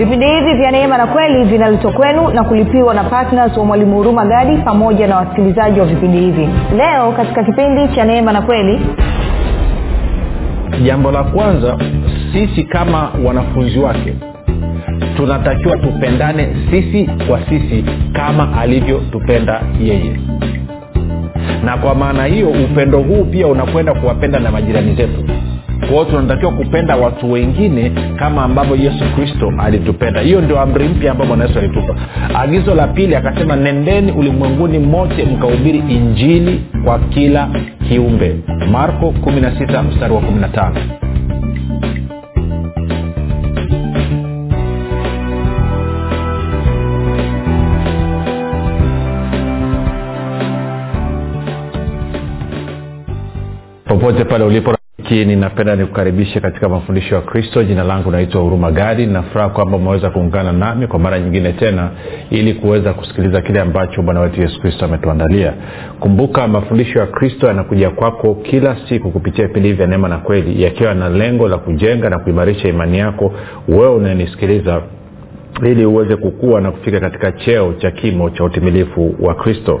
vipindi hivi vya neema na kweli vinaletwa kwenu na kulipiwa na ptns wa mwalimu huruma gadi pamoja na wasikilizaji wa vipindi hivi. Leo katika kipindi cha neema na kweli jambo la kwanza sisi kama wanafunzi wake tunatakiwa tupendane sisi kwa sisi kama alivyotupenda yeye. Na kwa maana hiyo upendo huu pia unakwenda kuwapenda na majirani zetu kwao tunatakiwa kupenda watu wengine kama ambavyo yesu kristo alitupenda. Hiyo ndio amri mpya ambayo bwana yesu alitupa. Agizo la pili akasema nendeni ulimwenguni mote mkahubiri injili kwa kila kiumbe. Marko 16 mstari wa 15 popote pale ulipo rafiki ninapenda nikukaribishe katika mafundisho ya kristo. Jina langu naitwa huruma gadi. Nafuraha kwamba umeweza kuungana nami kwa mara nyingine tena ili kuweza kusikiliza kile ambacho bwana wetu yesu kristo ametuandalia. Kumbuka mafundisho ya kristo yanakuja kwako kila siku kupitia vipindi vya neema na kweli yakiwa na lengo la kujenga na kuimarisha imani yako. Wewe unayenisikiliza ili uweze kukua na kufika katika cheo cha kimo cha utimilifu wa kristo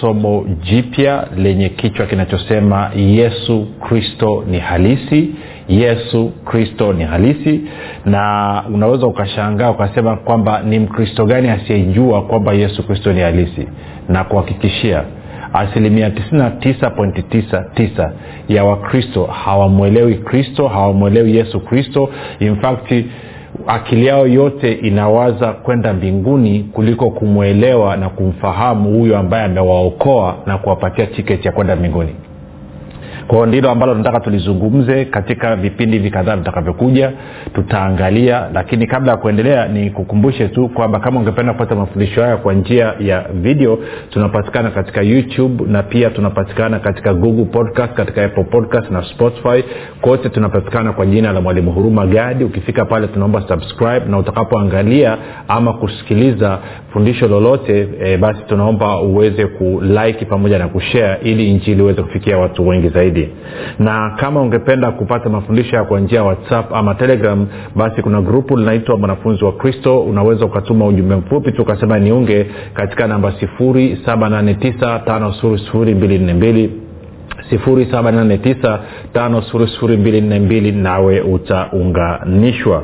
somo jipya lenye kichwa kinachosema yesu kristo ni halisi yesu kristo ni halisi. Na unaweza ukashangaa ukasema kwamba ni mkristo gani asiyejua kwamba yesu kristo ni halisi? Na kuhakikishia asilimia 99.99 ya wakristo hawamwelewi kristo hawamwelewi yesu kristo. Infakti akili yao yote inawaza kwenda mbinguni kuliko kumwelewa na kumfahamu huyo ambaye amewaokoa na kuwapatia tiketi ya kwenda mbinguni kwao ndilo ambalo nataka tulizungumze katika vipindi hivi vitakavyokuja. Tutaangalia lakini kabla ya kuendelea ni kukumbushe tu kwamba kama ungependa kupata mafundisho haya kwa njia ya video tunapatikana katika youtube na pia tunapatikana katika google podcast katika apple podcast na spotify. Kote tunapatikana kwa jina la mwalimu huruma gadi. Ukifika pale tunaomba subscribe na utakapoangalia ama kusikiliza fundisho lolote e, basi tunaomba uweze kulike pamoja na kushare ili injili iweze kufikia watu wengi zaidi na kama ungependa kupata mafundisho ya kwa njia ya whatsapp ama telegram basi kuna grupu linaitwa mwanafunzi wa kristo. Unaweza ukatuma ujumbe mfupi tu ukasema niunge katika namba 7895242 7895242 nawe utaunganishwa.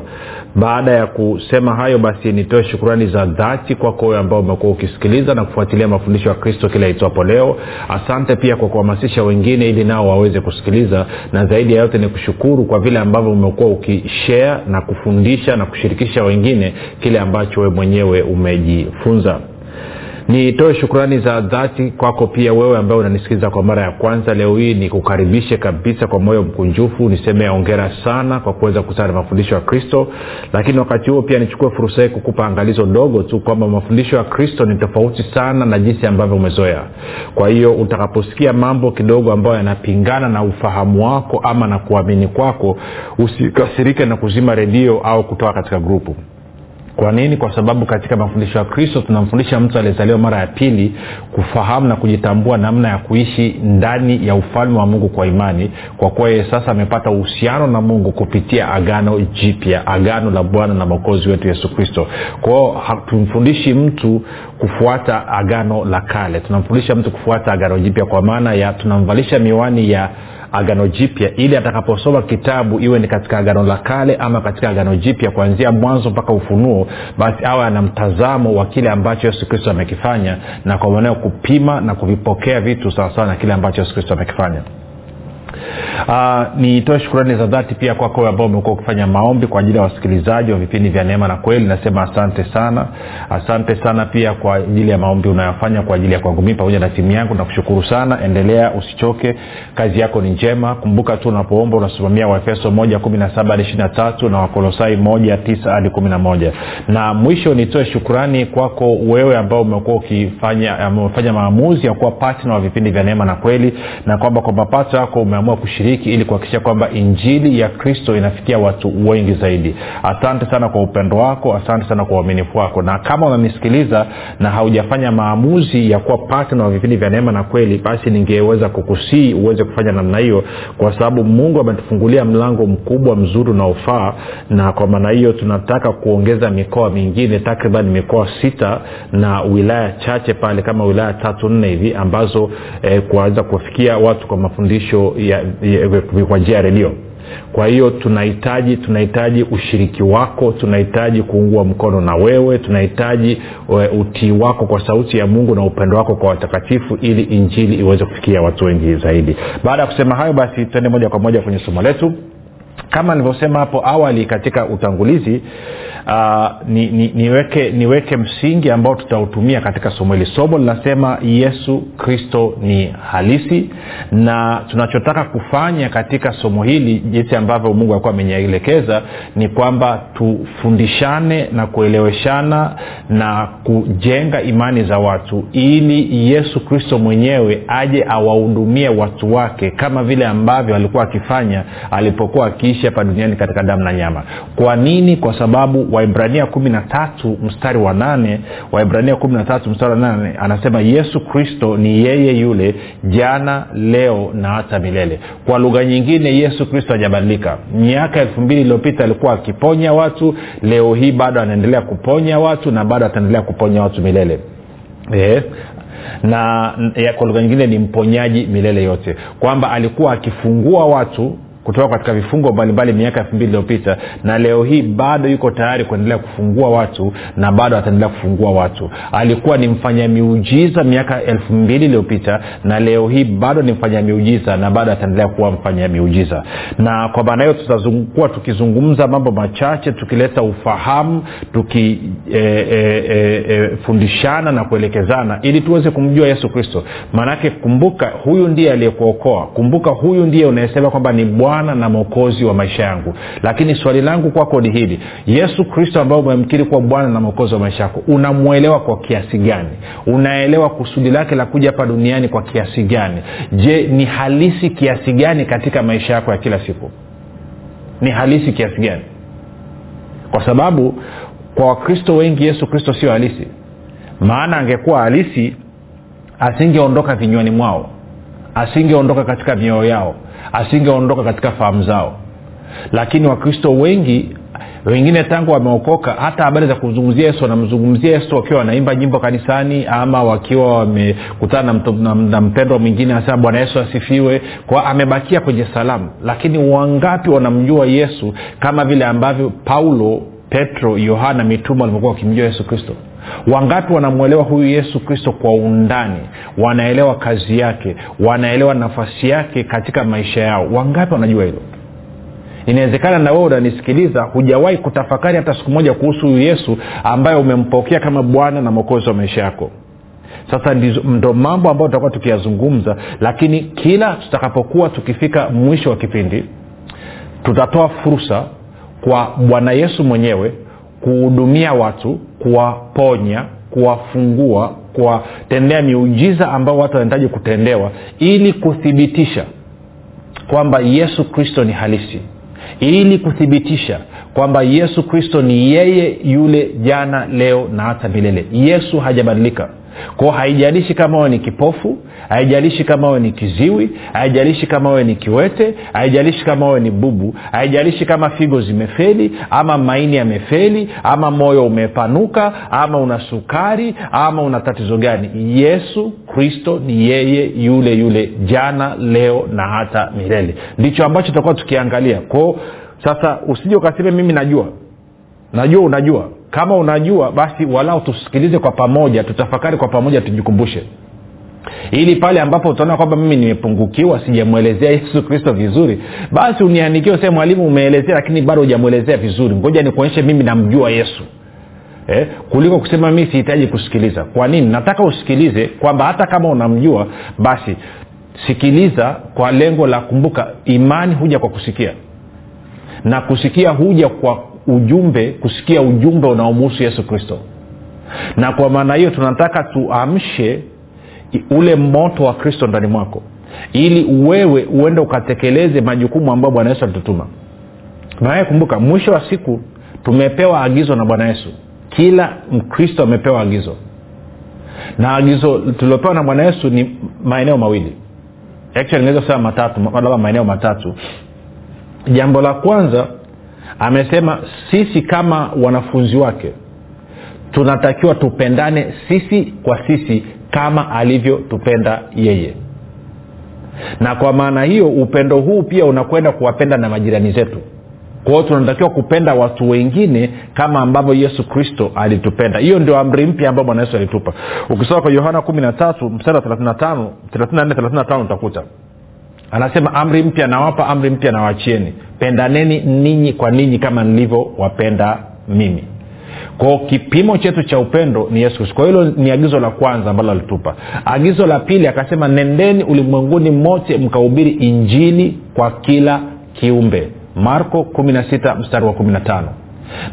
Baada ya kusema hayo basi nitoe shukurani za dhati kwako wewe ambao umekuwa ukisikiliza na kufuatilia mafundisho ya kristo kila itwapo leo. Asante pia kwa kuhamasisha wengine ili nao waweze kusikiliza na zaidi ya yote ni kushukuru kwa vile ambavyo umekuwa ukishea na kufundisha na kushirikisha wengine kile ambacho wewe mwenyewe umejifunza nitoe shukrani za dhati kwako pia wewe ambaye unanisikiliza kwa mara ya kwanza leo hii. Ni kukaribishe kabisa kwa moyo mkunjufu. Niseme ongera sana kwa kuweza kusana mafundisho ya kristo. Lakini wakati huo pia nichukue fursa hii kukupa angalizo dogo tu kwamba mafundisho ya kristo ni tofauti sana na jinsi ambavyo umezoea. Kwa hiyo utakaposikia mambo kidogo ambayo yanapingana na ufahamu wako ama na kuamini kwako usikasirike na kuzima redio au kutoka katika grupu kwa nini? Kwa sababu katika mafundisho ya kristo tunamfundisha mtu aliyezaliwa mara ya pili kufahamu na kujitambua namna ya kuishi ndani ya ufalme wa mungu kwa imani kwa kuwa yeye sasa amepata uhusiano na mungu kupitia agano jipya agano la bwana na mwokozi wetu yesu kristo. Kwao hatumfundishi mtu kufuata agano la kale. Tunamfundisha mtu kufuata agano jipya kwa maana ya tunamvalisha miwani ya agano jipya ili atakaposoma kitabu iwe ni katika agano la kale ama katika agano jipya kuanzia mwanzo mpaka ufunuo basi awe ana mtazamo wa kile ambacho yesu kristo amekifanya na kwa maneo kupima na kuvipokea vitu sawasawa na kile ambacho yesu kristo amekifanya Uh, nitoe shukurani za dhati pia kwako kwa ambao umekuwa ukifanya maombi kwa ajili ya wasikilizaji wa vipindi vya neema na kweli. Nasema asante sana. Asante sana pia kwa ajili ya maombi unayofanya kwa ajili ya kwangu mii pamoja na timu yangu. Nakushukuru sana. Endelea usichoke. Kazi yako ni njema. Kumbuka tu unapoomba unasimamia waefeso moja kumi na saba hadi ishiri na tatu na wakolosai moja tisa hadi kumi na moja. Na mwisho nitoe shukurani kwako wewe ambao umekuwa ukifanya umefanya maamuzi ya kuwa patna wa vipindi vya neema na kweli na kwamba kwa mapato yako umeamua kushiriki ili kuhakikisha kwamba injili ya kristo inafikia watu wengi zaidi. Asante sana kwa upendo wako asante sana kwa uaminifu wako. Na kama unanisikiliza na haujafanya maamuzi ya kuwa patna wa vipindi vya neema na kweli basi ningeweza kukusii uweze kufanya namna hiyo kwa sababu mungu ametufungulia mlango mkubwa mzuri unaofaa na kwa maana hiyo tunataka kuongeza mikoa mingine takriban mikoa sita na wilaya chache pale kama wilaya tatu nne hivi ambazo eh, kuweza kufikia watu kwa mafundisho kwa njia ya redio. Kwa hiyo tunahitaji tunahitaji ushiriki wako tunahitaji kuungua mkono na wewe tunahitaji utii wako kwa sauti ya mungu na upendo wako kwa watakatifu ili injili iweze kufikia watu wengi zaidi. Baada ya kusema hayo basi tuende moja kwa moja kwenye somo letu kama nilivyosema hapo awali katika utangulizi uh, ni, ni, niweke niweke msingi ambao tutautumia katika somo hili. Somo linasema yesu kristo ni halisi na tunachotaka kufanya katika somo hili jinsi ambavyo mungu alikuwa amenielekeza ni kwamba tufundishane na kueleweshana na kujenga imani za watu ili yesu kristo mwenyewe aje awahudumie watu wake kama vile ambavyo alikuwa akifanya alipokuwa akiishi hapa duniani katika damu na nyama. Kwa nini? Kwa sababu waibrania kumi na tatu mstari wa nane waibrania kumi na tatu mstari wa nane anasema yesu kristo ni yeye yule jana leo na hata milele. Kwa lugha nyingine yesu kristo hajabadilika. Miaka elfu mbili iliyopita alikuwa akiponya watu leo hii bado anaendelea kuponya watu na bado ataendelea kuponya watu milele. Eh? na kwa lugha nyingine ni mponyaji milele yote. Kwamba alikuwa akifungua watu kutoka katika vifungo mbalimbali miaka elfu mbili iliyopita na leo hii bado yuko tayari kuendelea kufungua watu na bado ataendelea kufungua watu. Alikuwa ni mfanya miujiza miaka elfu mbili iliyopita na leo hii bado ni mfanya miujiza na bado ataendelea kuwa mfanya miujiza. Na kwa maana hiyo tutakuwa tukizungumza mambo machache tukileta ufahamu tukifundishana e, e, e, na kuelekezana ili tuweze kumjua yesu kristo. Maanake kumbuka huyu ndiye aliyekuokoa. Kumbuka huyu ndiye unayesema kwamba ni bwana bwana na mwokozi wa maisha yangu. Lakini swali langu kwako ni hili. Yesu kristo ambaye umemkiri kuwa bwana na mwokozi wa maisha yako unamwelewa kwa kiasi gani? Unaelewa kusudi lake la kuja hapa duniani kwa kiasi gani? Je ni halisi kiasi gani katika maisha yako ya kila siku? Ni halisi kiasi gani? Kwa sababu kwa wakristo wengi yesu kristo sio halisi. Maana angekuwa halisi asingeondoka vinywani mwao asingeondoka katika mioyo yao asingeondoka katika fahamu zao. Lakini wakristo wengi wengine tangu wameokoka hata habari za kumzungumzia yesu wanamzungumzia yesu wakiwa wanaimba nyimbo kanisani ama wakiwa wamekutana na, mpendwa mwingine anasema bwana yesu asifiwe. Kwa amebakia kwenye salamu. Lakini wangapi wanamjua yesu kama vile ambavyo paulo petro yohana mitume walivyokuwa wakimjua yesu kristo wangapi wanamwelewa huyu yesu kristo kwa undani? Wanaelewa kazi yake wanaelewa nafasi yake katika maisha yao. Wangapi wanajua hilo? Inawezekana na wewe unanisikiliza hujawahi kutafakari hata siku moja kuhusu huyu yesu ambaye umempokea kama bwana na mwokozi wa maisha yako. Sasa ndo mambo ambayo tutakuwa tukiyazungumza lakini kila tutakapokuwa tukifika mwisho wa kipindi tutatoa fursa kwa bwana yesu mwenyewe kuhudumia watu kuwaponya kuwafungua kuwatendea miujiza ambao watu wanahitaji kutendewa ili kuthibitisha kwamba yesu kristo ni halisi. Ili kuthibitisha kwamba yesu kristo ni yeye yule jana leo na hata milele. Yesu hajabadilika kwao haijalishi kama wewe ni kipofu haijalishi kama wewe ni kiziwi haijalishi kama wewe ni kiwete haijalishi kama wewe ni bubu haijalishi kama figo zimefeli ama maini yamefeli ama moyo umepanuka ama una sukari ama una tatizo gani. Yesu kristo ni yeye yule yule jana leo na hata milele. Ndicho ambacho tutakuwa tukiangalia. Kwao sasa usije ukaseme mimi najua. Najua unajua kama unajua basi walau tusikilize kwa pamoja tutafakari kwa pamoja tujikumbushe. Ili pale ambapo utaona kwamba mimi nimepungukiwa sijamwelezea yesu kristo vizuri basi uniandikie usee mwalimu umeelezea lakini bado hujamwelezea vizuri. Ngoja nikuonyeshe mimi namjua yesu. Eh, kuliko kusema mii sihitaji kusikiliza. Kwa nini? Nataka usikilize kwamba hata kama unamjua basi sikiliza kwa lengo la kumbuka imani huja kwa kusikia. Na kusikia huja kwa ujumbe kusikia ujumbe unaomuhusu yesu kristo. Na kwa maana hiyo tunataka tuamshe ule moto wa kristo ndani mwako ili wewe uende ukatekeleze majukumu ambayo bwana yesu alitutuma. Naye kumbuka mwisho wa siku tumepewa agizo na bwana yesu. Kila mkristo amepewa agizo. Na agizo tuliopewa na bwana yesu ni maeneo mawili. Actually naweza kusema matatu labda maeneo matatu. Jambo la kwanza amesema sisi kama wanafunzi wake tunatakiwa tupendane sisi kwa sisi kama alivyotupenda yeye. Na kwa maana hiyo upendo huu pia unakwenda kuwapenda na majirani zetu. Kwa hiyo tunatakiwa kupenda watu wengine kama ambavyo yesu kristo alitupenda. Hiyo ndio amri mpya ambayo bwana yesu alitupa. Ukisoma kwa yohana kumi na tatu mstari wa thelathinatanne thelathinatanno utakuta anasema amri mpya nawapa amri mpya nawachieni. Pendaneni ninyi kwa ninyi kama nilivyowapenda mimi. Kwao kipimo chetu cha upendo ni yesu kristo. Kwa hilo ni agizo la kwanza ambalo alitupa. Agizo la pili akasema nendeni ulimwenguni mote mkahubiri injili kwa kila kiumbe. Marko 16 mstari wa 15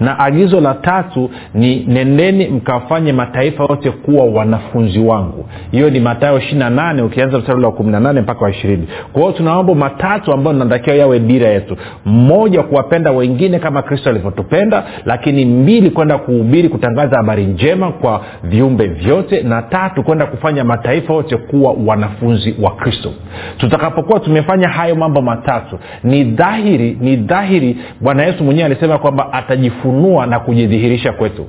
na agizo la tatu ni nendeni mkafanye mataifa yote kuwa wanafunzi wangu. Hiyo ni matayo 28 ukianza mstari wa 18 mpaka wa ishirini. Kwa tuna mambo matatu ambayo tunatakiwa yawe dira yetu. Mmoja kuwapenda wengine kama kristo alivyotupenda lakini mbili kwenda kuhubiri kutangaza habari njema kwa viumbe vyote na tatu kwenda kufanya mataifa yote kuwa wanafunzi wa kristo. Tutakapokuwa tumefanya hayo mambo matatu ni dhahiri ni dhahiri bwana yesu mwenyewe alisema kwamba ataji kujifunua na kujidhihirisha kwetu.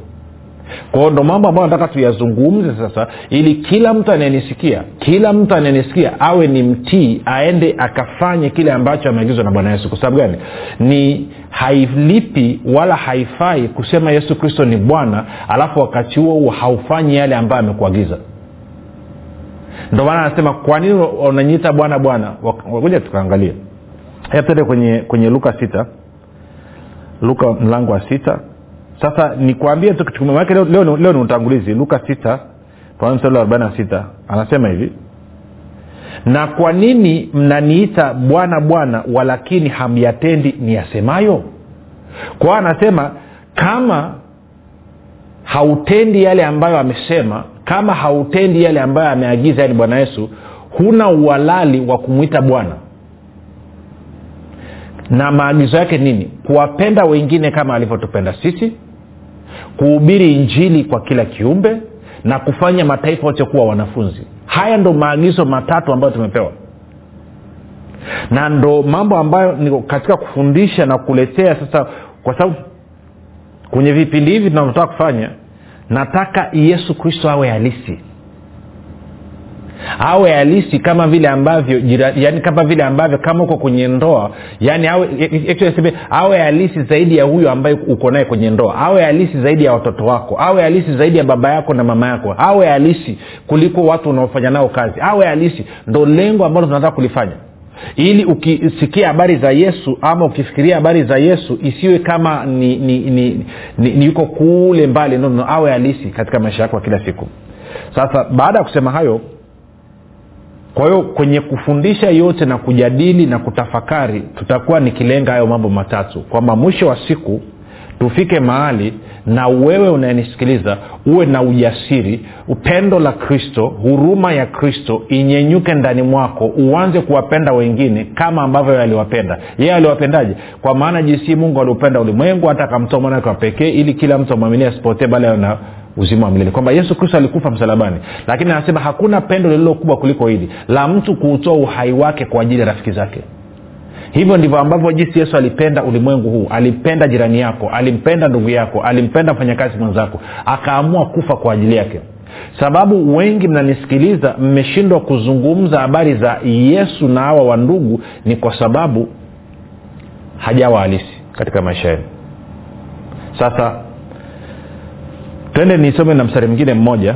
Kwao ndo mambo ambayo nataka tuyazungumze sasa ili kila mtu anayenisikia kila mtu anayenisikia awe ni mtii aende akafanye kile ambacho ameagizwa na bwana yesu. Kwa sababu gani? Ni hailipi wala haifai kusema yesu kristo ni bwana alafu wakati huo huo haufanyi yale ambayo amekuagiza. Ndo maana anasema kwa nini unanyiita bwana bwana? Wakuja tukaangalia tuende kwenye kwenye luka sita luka mlango wa sita. Sasa nikuambie tu leo, leo, leo ni utangulizi. Luka sita mstari wa arobaini anasema hivi na kwa nini mnaniita bwana bwana walakini hamyatendi niyasemayo kwa anasema kama hautendi yale ambayo amesema kama hautendi yale ambayo ameagiza yani bwana yesu huna uhalali wa kumwita bwana na maagizo yake nini? Kuwapenda wengine kama alivyotupenda sisi kuhubiri injili kwa kila kiumbe na kufanya mataifa yote kuwa wanafunzi. Haya ndo maagizo matatu ambayo tumepewa. Na ndo mambo ambayo ni katika kufundisha na kuletea sasa kwa sababu kwenye vipindi hivi tunavyotaka kufanya nataka yesu kristo awe halisi awe halisi kama vile ambavyo yani kama vile ambavyo kama uko kwenye ndoa yani awe, sebe, awe halisi zaidi ya huyo ambaye uko naye kwenye ndoa awe halisi zaidi ya watoto wako awe halisi zaidi ya baba yako na mama yako awe halisi kuliko watu unaofanya nao kazi awe halisi ndo lengo ambalo tunataka kulifanya. Ili ukisikia habari za yesu ama ukifikiria habari za yesu isiwe kama ni, ni, ni, ni, ni yuko kule mbali no, no, awe halisi katika maisha yako ya kila siku. Sasa baada ya kusema hayo kwa hiyo kwenye kufundisha yote na kujadili na kutafakari tutakuwa nikilenga hayo mambo matatu. Kwamba mwisho wa siku tufike mahali na wewe unayenisikiliza uwe na ujasiri upendo la kristo huruma ya kristo inyenyuke ndani mwako uanze kuwapenda wengine kama ambavyo aliwapenda. Yeye aliwapendaje? Kwa maana jinsi mungu aliupenda ulimwengu hata akamtoa mwanawake wa pekee ili kila mtu amwaminie asipotee bali na uzima wa milele. Kwamba yesu kristo alikufa msalabani. Lakini anasema hakuna pendo lililokubwa kuliko hili. La mtu kuutoa uhai wake kwa ajili ya rafiki zake. Hivyo ndivyo ambavyo jinsi yesu alipenda ulimwengu huu. Alimpenda jirani yako. Alimpenda ndugu yako. Alimpenda mfanyakazi mwenzako. Akaamua kufa kwa ajili yake. Sababu wengi mnanisikiliza mmeshindwa kuzungumza habari za yesu na hawa wandugu ni kwa sababu hajawa halisi katika maisha yenu. Sasa twende nisome na mstari mwingine mmoja.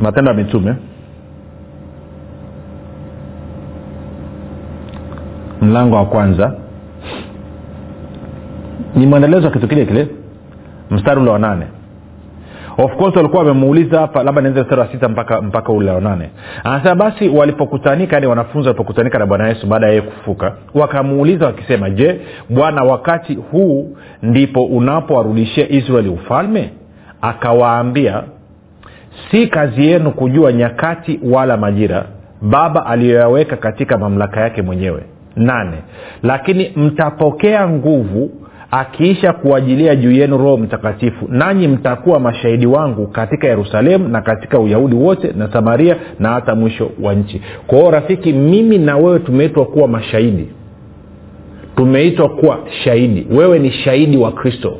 Matendo ya mitume. Mlango wa kwanza. Ni mwendelezo wa kitu kile kile. Mstari ule wa nane. Of course walikuwa wamemuuliza hapa labda nianze mstari wa sita mpaka, mpaka ule wa nane. Anasema basi walipokutanika yani wanafunzi walipokutanika na bwana yesu baada ya yeye kufuka wakamuuliza wakisema je bwana wakati huu ndipo unapowarudishia israeli ufalme akawaambia si kazi yenu kujua nyakati wala majira baba aliyoyaweka katika mamlaka yake mwenyewe. Nane. Lakini mtapokea nguvu akiisha kuajilia juu yenu roho mtakatifu nanyi mtakuwa mashahidi wangu katika yerusalemu na katika uyahudi wote na samaria na hata mwisho wa nchi. Kwa rafiki mimi na wewe tumeitwa kuwa mashahidi. Tumeitwa kuwa shahidi. Wewe ni shahidi wa kristo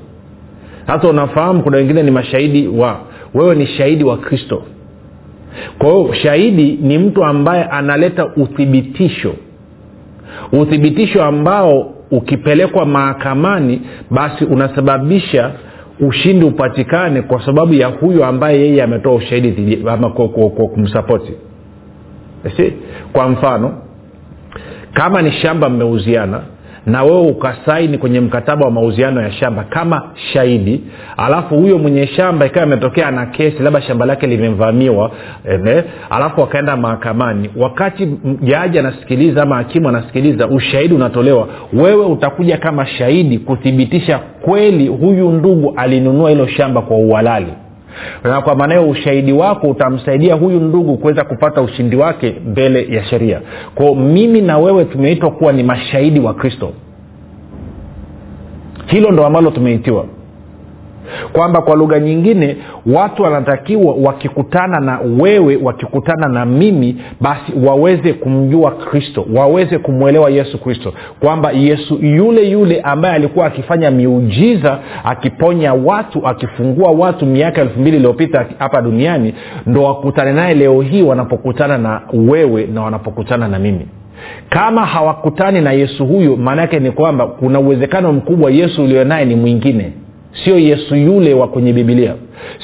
sasa unafahamu kuna wengine ni mashahidi wa wewe ni shahidi wa kristo. Kwa hiyo shahidi ni mtu ambaye analeta uthibitisho. Uthibitisho ambao ukipelekwa mahakamani basi unasababisha ushindi upatikane kwa sababu ya huyo ambaye yeye ametoa ushahidi ama kumsapoti. Kwa mfano kama ni shamba mmeuziana na wewe ukasaini kwenye mkataba wa mauziano ya shamba kama shahidi alafu huyo mwenye shamba ikawa ametokea na kesi labda shamba lake limevamiwa alafu wakaenda mahakamani. Wakati jaji anasikiliza ama hakimu anasikiliza ushahidi unatolewa. Wewe utakuja kama shahidi kuthibitisha kweli huyu ndugu alinunua hilo shamba kwa uhalali na kwa maana hiyo ushahidi wako utamsaidia huyu ndugu kuweza kupata ushindi wake mbele ya sheria. Kwao mimi na wewe tumeitwa kuwa ni mashahidi wa kristo. Hilo ndo ambalo tumeitiwa kwamba kwa lugha nyingine watu wanatakiwa wakikutana na wewe wakikutana na mimi basi waweze kumjua kristo waweze kumwelewa yesu kristo kwamba yesu yule yule ambaye alikuwa akifanya miujiza akiponya watu akifungua watu miaka elfu mbili iliyopita hapa duniani ndo wakutane naye leo hii wanapokutana na wewe na wanapokutana na mimi. Kama hawakutani na yesu huyo maana yake ni kwamba kuna uwezekano mkubwa yesu ulionaye ni mwingine sio yesu yule wa kwenye bibilia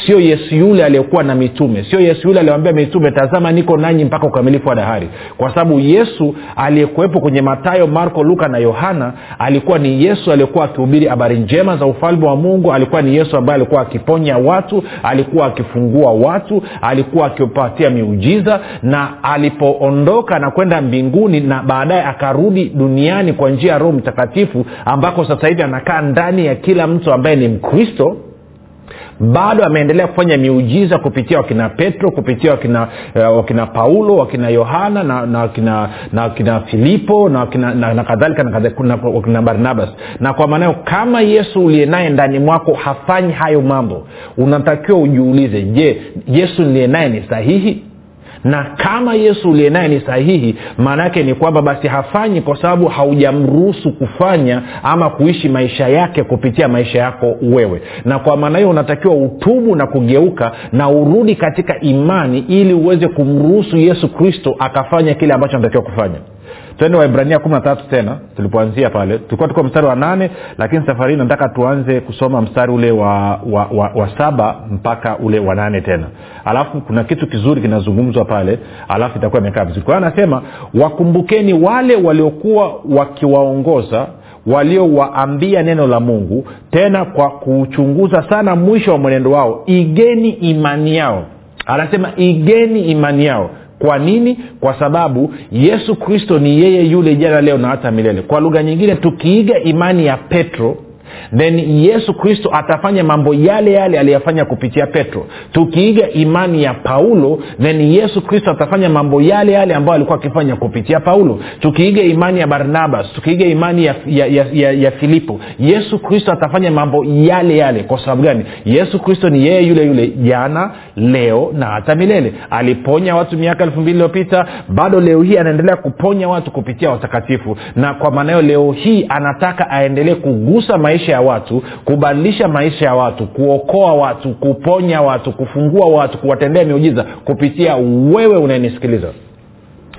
sio yesu yule aliyekuwa na mitume. Sio yesu yule aliwambia mitume tazama niko nanyi mpaka ukamilifu wa dahari. Kwa sababu yesu aliyekuwepo kwenye matayo marko luka na yohana alikuwa ni yesu aliyekuwa akihubiri habari njema za ufalme wa mungu alikuwa ni yesu ambaye alikuwa akiponya watu alikuwa akifungua watu alikuwa akipatia miujiza na alipoondoka na kwenda mbinguni na baadaye akarudi duniani kwa njia ya roho mtakatifu ambako sasa hivi anakaa ndani ya kila mtu ambaye ni mkristo bado ameendelea kufanya miujiza kupitia wakina petro kupitia wakina, uh, wakina paulo wakina yohana na, na, wakina, na wakina filipo na, wakina, na, na kadhalika na, na wakina barnabas. Na kwa maanayo kama yesu uliye naye ndani mwako hafanyi hayo mambo unatakiwa ujiulize je yesu niliye naye ni sahihi na kama yesu uliye naye ni sahihi maana yake ni kwamba basi hafanyi kwa sababu haujamruhusu kufanya ama kuishi maisha yake kupitia maisha yako wewe. Na kwa maana hiyo unatakiwa utubu na kugeuka na urudi katika imani ili uweze kumruhusu yesu kristo akafanya kile ambacho anatakiwa kufanya twende waibrania kumi na tatu tena tulipoanzia pale. Tulikuwa tuko mstari wa nane lakini safari hii nataka tuanze kusoma mstari ule wa, wa, wa, wa saba mpaka ule wa nane tena. Alafu kuna kitu kizuri kinazungumzwa pale alafu itakuwa imekaa vizuri. Kwa anasema wakumbukeni wale waliokuwa wakiwaongoza waliowaambia neno la mungu tena kwa kuchunguza sana mwisho wa mwenendo wao. Igeni imani yao. Anasema igeni imani yao kwa nini? Kwa sababu yesu kristo ni yeye yule jana leo na hata milele. Kwa lugha nyingine tukiiga imani ya petro then yesu kristo atafanya mambo yale yale aliyafanya kupitia petro. Tukiiga imani ya paulo then yesu kristo atafanya mambo yale yale ambayo alikuwa akifanya kupitia paulo. Tukiiga imani ya barnabas tukiiga imani ya, ya, ya, ya, ya filipo yesu kristo atafanya mambo yale yale. Kwa sababu gani? Yesu kristo ni yeye yule yule jana leo na hata milele. Aliponya watu miaka elfu mbili iliyopita bado leo hii anaendelea kuponya watu kupitia watakatifu. Na kwa maana hiyo leo hii anataka aendelee kugusa maisha ya watu kubadilisha maisha ya watu kuokoa watu kuponya watu kufungua watu kuwatendea miujiza kupitia wewe unayenisikiliza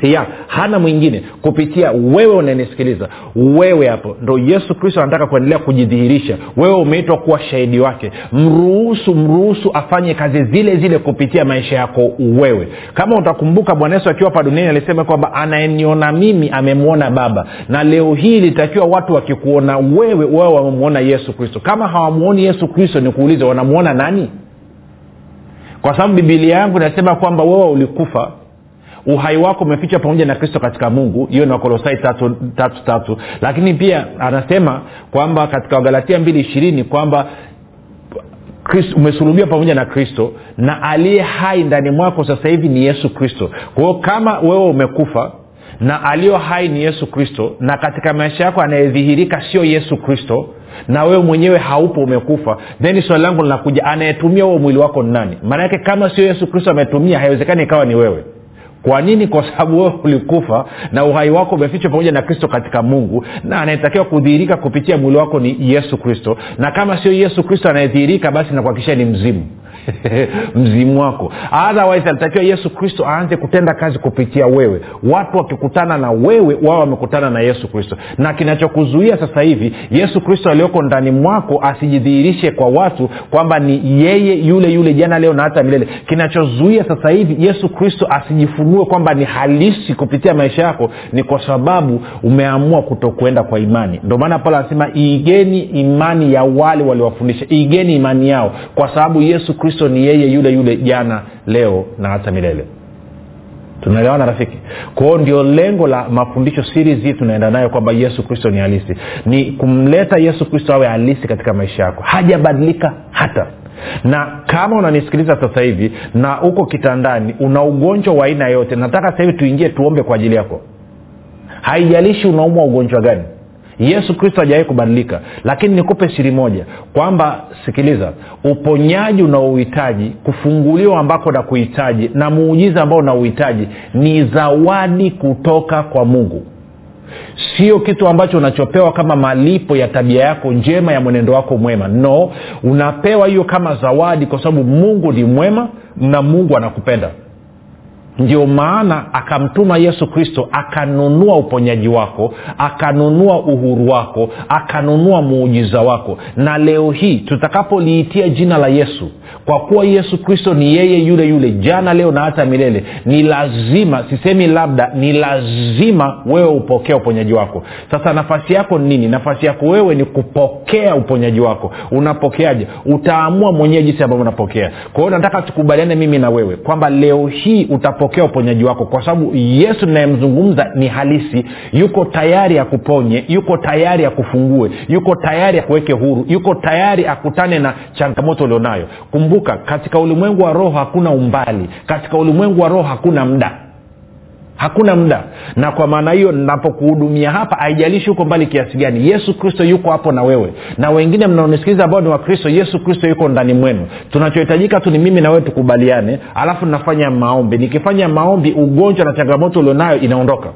ya hana mwingine kupitia wewe unanisikiliza wewe hapo ndo yesu kristo anataka kuendelea kujidhihirisha. Wewe umeitwa kuwa shahidi wake. Mruhusu mruhusu afanye kazi zile zile kupitia maisha yako wewe. Kama utakumbuka bwana yesu akiwa hapa duniani alisema kwamba anayeniona mimi amemwona baba. Na leo hii ilitakiwa watu wakikuona wewe wao wamemwona yesu kristo. Kama hawamwoni yesu kristo ni kuuliza wanamwona nani? Kwa sababu bibilia yangu inasema kwamba wewe ulikufa uhai wako umefichwa pamoja na kristo katika mungu. Hiyo ni wakolosai tatu, lakini pia anasema kwamba katika wagalatia mbili ishirini kwamba umesulubiwa pamoja na kristo na aliye hai ndani mwako sasa hivi ni yesu kristo. Kwa kama wewe umekufa na aliyo hai ni yesu kristo na katika maisha yako anayedhihirika sio yesu kristo na wewe mwenyewe haupo umekufa then swali langu linakuja anayetumia huo mwili wako ni nani? Maanake kama sio yesu kristo ametumia haiwezekani ikawa ni wewe kwa nini? Kwa sababu wewe ulikufa na uhai wako umefichwa pamoja na kristo katika mungu. Na anayetakiwa kudhihirika kupitia mwili wako ni yesu kristo. Na kama sio yesu kristo anayedhihirika basi nakuhakikisha ni mzimu mzimu wako. Otherwise alitakiwa yesu kristo aanze kutenda kazi kupitia wewe. Watu wakikutana na wewe wao wamekutana na yesu kristo. Na kinachokuzuia sasa hivi yesu kristo aliyoko ndani mwako asijidhihirishe kwa watu kwamba ni yeye yule yule jana leo na hata milele. Kinachozuia sasa hivi yesu kristo asijifunue kwamba ni halisi kupitia maisha yako ni kwa sababu umeamua kutokwenda kwa imani. Ndio maana paulo anasema iigeni imani ya wale waliwafundisha. Iigeni imani yao. Kwa sababu yesu kristo ni yeye yule yule jana leo na hata milele. Tunaelewana rafiki? Kwao ndio lengo la mafundisho series hii tunaenda nayo kwamba yesu kristo ni halisi. Ni kumleta yesu kristo awe halisi katika maisha yako. Hajabadilika hata. Na kama unanisikiliza sasa hivi na uko kitandani una ugonjwa wa aina yote nataka sasa hivi tuingie tuombe kwa ajili yako. Haijalishi unaumwa ugonjwa gani yesu kristo hajawahi kubadilika. Lakini nikupe siri moja kwamba sikiliza uponyaji unaouhitaji kufunguliwa ambako na kuhitaji na muujiza ambao unauhitaji ni zawadi kutoka kwa mungu. Sio kitu ambacho unachopewa kama malipo ya tabia yako njema ya mwenendo wako mwema. No unapewa hiyo kama zawadi kwa sababu mungu ni mwema na mungu anakupenda ndio maana akamtuma yesu kristo akanunua uponyaji wako akanunua uhuru wako akanunua muujiza wako. Na leo hii tutakapoliitia jina la yesu kwa kuwa yesu kristo ni yeye yule yule jana leo na hata milele ni lazima sisemi labda ni lazima wewe upokee uponyaji wako. Sasa nafasi yako ni nini? Nafasi yako wewe ni kupokea uponyaji wako. Unapokeaje? Utaamua mwenyewe jinsi ambavyo unapokea. Kwa hiyo nataka tukubaliane mimi na wewe kwamba leo hii utapokea uponyaji wako kwa sababu yesu ninayemzungumza ni halisi. Yuko tayari akuponye yuko tayari akufungue yuko tayari akuweke huru yuko tayari akutane na changamoto ulionayo. Kumbuka katika ulimwengu wa roho hakuna umbali katika ulimwengu wa roho hakuna muda hakuna muda. Na kwa maana hiyo napokuhudumia hapa haijalishi huko mbali kiasi gani yesu kristo yuko hapo na wewe. Na wengine mnaonisikiliza ambao ni wakristo yesu kristo yuko ndani mwenu. Tunachohitajika tu ni mimi na wewe tukubaliane alafu nafanya maombi. Nikifanya maombi ugonjwa na changamoto ulionayo inaondoka.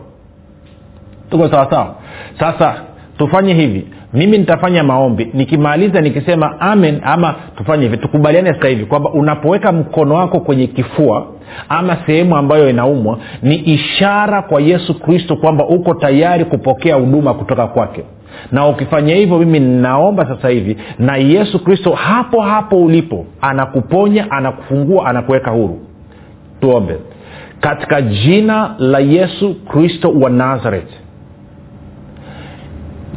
Tuko sawasawa sasa tufanye hivi mimi nitafanya maombi. Nikimaliza nikisema amen ama tufanye hivi tukubaliane sasa hivi kwamba unapoweka mkono wako kwenye kifua ama sehemu ambayo inaumwa ni ishara kwa yesu kristo kwamba uko tayari kupokea huduma kutoka kwake. Na ukifanya hivyo mimi ninaomba sasa hivi na yesu kristo hapo hapo ulipo anakuponya anakufungua anakuweka huru. Tuombe. Katika jina la yesu kristo wa nazareth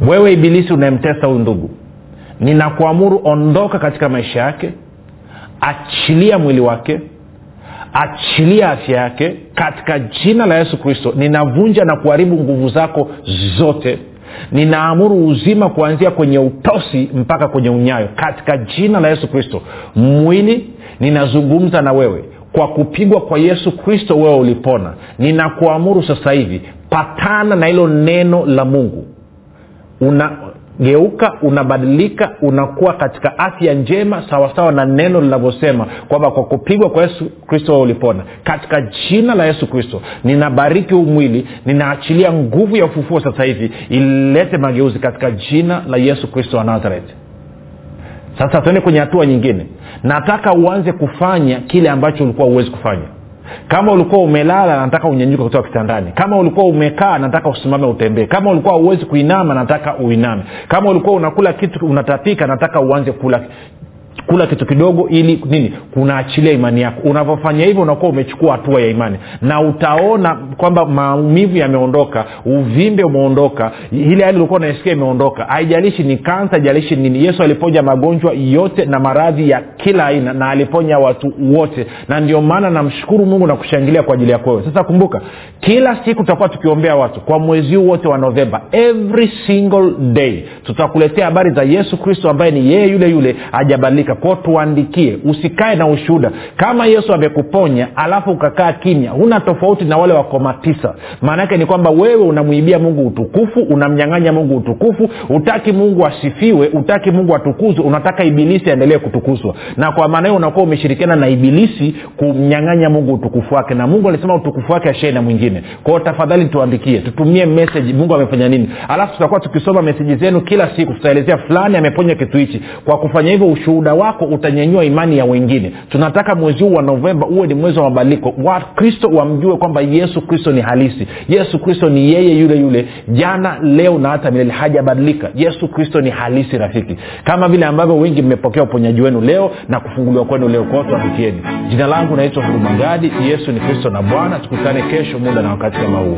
wewe ibilisi unayemtesa huyu ndugu. Ninakuamuru ondoka katika maisha yake achilia mwili wake achilia afya yake. Katika jina la yesu kristo ninavunja na kuharibu nguvu zako zote. Ninaamuru uzima kuanzia kwenye utosi mpaka kwenye unyayo. Katika jina la yesu kristo mwili ninazungumza na wewe. Kwa kupigwa kwa yesu kristo wewe ulipona. Ninakuamuru sasa hivi patana na hilo neno la mungu unageuka unabadilika unakuwa katika afya njema sawasawa na neno linavyosema kwamba kwa kupigwa kwa yesu kristo ulipona. Katika jina la yesu kristo ninabariki huu mwili ninaachilia nguvu ya ufufuo sasa hivi ilete mageuzi katika jina la yesu kristo wa nazareti sasa tuende kwenye hatua nyingine. Nataka uanze kufanya kile ambacho ulikuwa huwezi kufanya kama ulikuwa umelala nataka unyenyuka kutoka kitandani. Kama ulikuwa umekaa nataka usimame utembee. Kama ulikuwa huwezi kuinama nataka uiname. Kama ulikuwa unakula kitu unatapika nataka uanze kula kula kitu kidogo ili nini kunaachilia imani yako. Unavyofanya hivyo unakuwa umechukua hatua ya imani. Na utaona kwamba maumivu yameondoka uvimbe umeondoka ile hali ulikuwa unaisikia imeondoka. Haijalishi ni kansa haijalishi nini. Yesu aliponya magonjwa yote na maradhi ya kila aina na aliponya watu wote. Na ndio maana namshukuru mungu na kushangilia kwa ajili yako wewe. Sasa kumbuka kila siku tutakuwa tukiombea watu kwa mwezi huu wote wa novemba every single day tutakuletea habari za yesu kristo ambaye ni yeye yule yule hajabadilika kwao tuandikie usikae na ushuhuda. Kama yesu amekuponya alafu ukakaa kimya huna tofauti na wale wakoma tisa. Maanaake ni kwamba wewe unamwibia mungu utukufu unamnyang'anya mungu utukufu utaki mungu asifiwe utaki mungu atukuzwe unataka ibilisi aendelee kutukuzwa. Na kwa maana hiyo unakuwa umeshirikiana na ibilisi kumnyang'anya mungu utukufu wake. Na mungu alisema utukufu wake ashee na mwingine. Kwao tafadhali tuandikie tutumie message mungu amefanya nini? Alafu tutakuwa tukisoma meseji zenu kila siku tutaelezea fulani ameponya kitu hichi. Kwa kufanya hivyo ushuhuda wako utanyanyua imani ya wengine. Tunataka mwezi huu wa novemba uwe ni mwezi wa mabadiliko. Wakristo wamjue kwamba yesu kristo ni halisi. Yesu kristo ni yeye yule yule. Jana leo na hata milele hajabadilika. Yesu kristo ni halisi rafiki. Kama vile ambavyo wengi mmepokea uponyaji wenu leo na kufunguliwa kwenu leo kwao tuafikieni jina langu naitwa hurumangadi yesu ni kristo na bwana. Tukutane kesho muda na wakati kama huu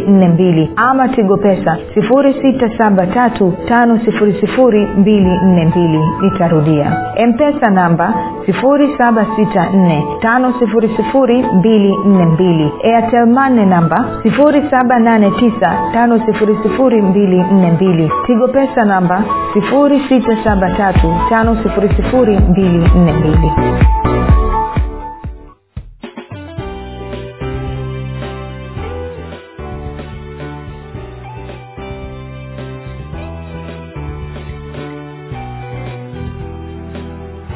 7895242 ama tigo pesa 6735242 nitarudia. Mpesa namba 7645242 airtelmane namba 7895242 tigo pesa namba 6735242